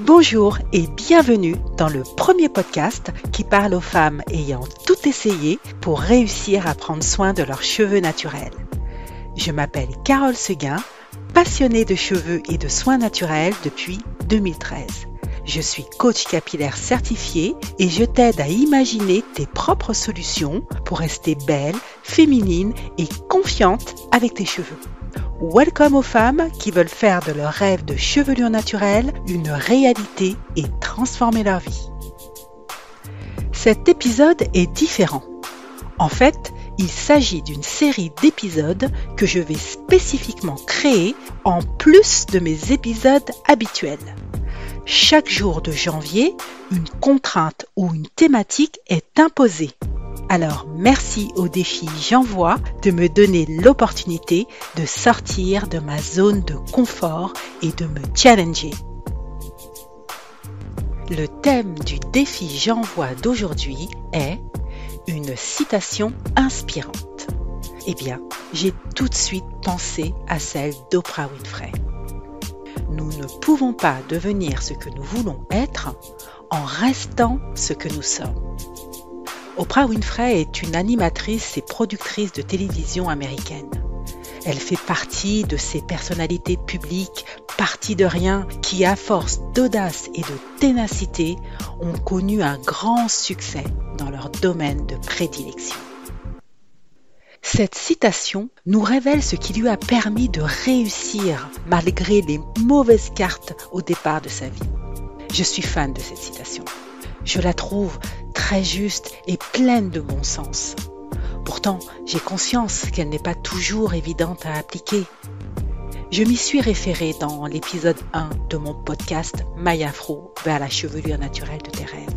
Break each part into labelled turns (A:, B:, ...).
A: Bonjour et bienvenue dans le premier podcast qui parle aux femmes ayant tout essayé pour réussir à prendre soin de leurs cheveux naturels. Je m'appelle Carole Seguin, passionnée de cheveux et de soins naturels depuis 2013. Je suis coach capillaire certifié et je t'aide à imaginer tes propres solutions pour rester belle, féminine et confiante avec tes cheveux. Welcome aux femmes qui veulent faire de leur rêve de chevelure naturelle une réalité et transformer leur vie. Cet épisode est différent. En fait, il s'agit d'une série d'épisodes que je vais spécifiquement créer en plus de mes épisodes habituels. Chaque jour de janvier, une contrainte ou une thématique est imposée alors merci au défi J'envoie de me donner l'opportunité de sortir de ma zone de confort et de me challenger. Le thème du défi J'envoie d'aujourd'hui est une citation inspirante. Eh bien, j'ai tout de suite pensé à celle d'Oprah Winfrey. Nous ne pouvons pas devenir ce que nous voulons être en restant ce que nous sommes. Oprah Winfrey est une animatrice et productrice de télévision américaine. Elle fait partie de ces personnalités publiques parties de rien qui, à force d'audace et de ténacité, ont connu un grand succès dans leur domaine de prédilection. Cette citation nous révèle ce qui lui a permis de réussir malgré les mauvaises cartes au départ de sa vie. Je suis fan de cette citation. Je la trouve très juste et pleine de bon sens. Pourtant, j'ai conscience qu'elle n'est pas toujours évidente à appliquer. Je m'y suis référée dans l'épisode 1 de mon podcast My Afro vers la chevelure naturelle de tes rêves.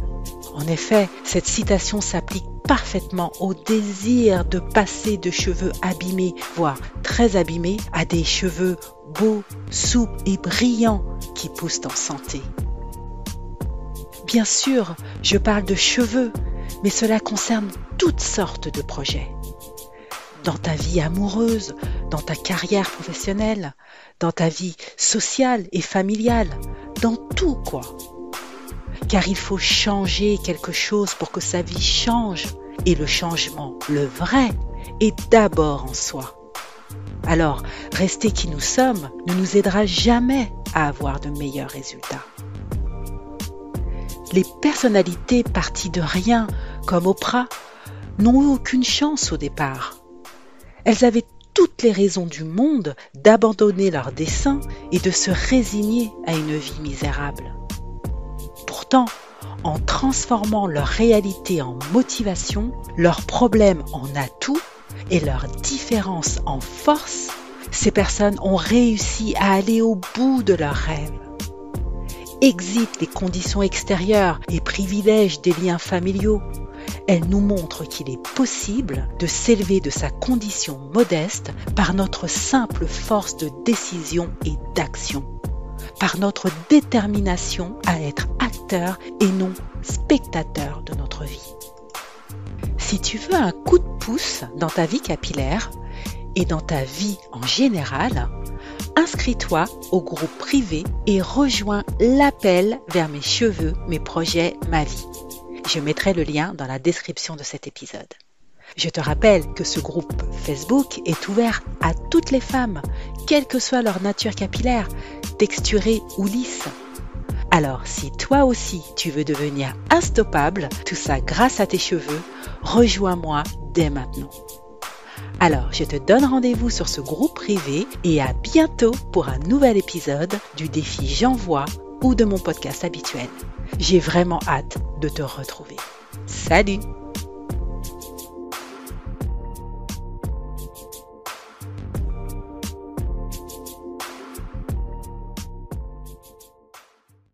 A: En effet, cette citation s'applique parfaitement au désir de passer de cheveux abîmés, voire très abîmés, à des cheveux beaux, souples et brillants qui poussent en santé. Bien sûr, je parle de cheveux, mais cela concerne toutes sortes de projets. Dans ta vie amoureuse, dans ta carrière professionnelle, dans ta vie sociale et familiale, dans tout quoi. Car il faut changer quelque chose pour que sa vie change. Et le changement, le vrai, est d'abord en soi. Alors, rester qui nous sommes ne nous aidera jamais à avoir de meilleurs résultats. Les personnalités parties de rien, comme Oprah, n'ont eu aucune chance au départ. Elles avaient toutes les raisons du monde d'abandonner leur dessein et de se résigner à une vie misérable. Pourtant, en transformant leur réalité en motivation, leurs problèmes en atout et leurs différences en force, ces personnes ont réussi à aller au bout de leurs rêves exit les conditions extérieures et privilège des liens familiaux. Elle nous montre qu'il est possible de s'élever de sa condition modeste par notre simple force de décision et d'action, par notre détermination à être acteur et non spectateur de notre vie. Si tu veux un coup de pouce dans ta vie capillaire et dans ta vie en général, inscris-toi au groupe privé et rejoins l'appel vers mes cheveux, mes projets, ma vie. Je mettrai le lien dans la description de cet épisode. Je te rappelle que ce groupe Facebook est ouvert à toutes les femmes, quelle que soit leur nature capillaire, texturée ou lisse. Alors, si toi aussi tu veux devenir instoppable, tout ça grâce à tes cheveux, rejoins-moi dès maintenant. Alors, je te donne rendez-vous sur ce groupe privé et à bientôt pour un nouvel épisode du défi J'envoie ou de mon podcast habituel. J'ai vraiment hâte de te retrouver. Salut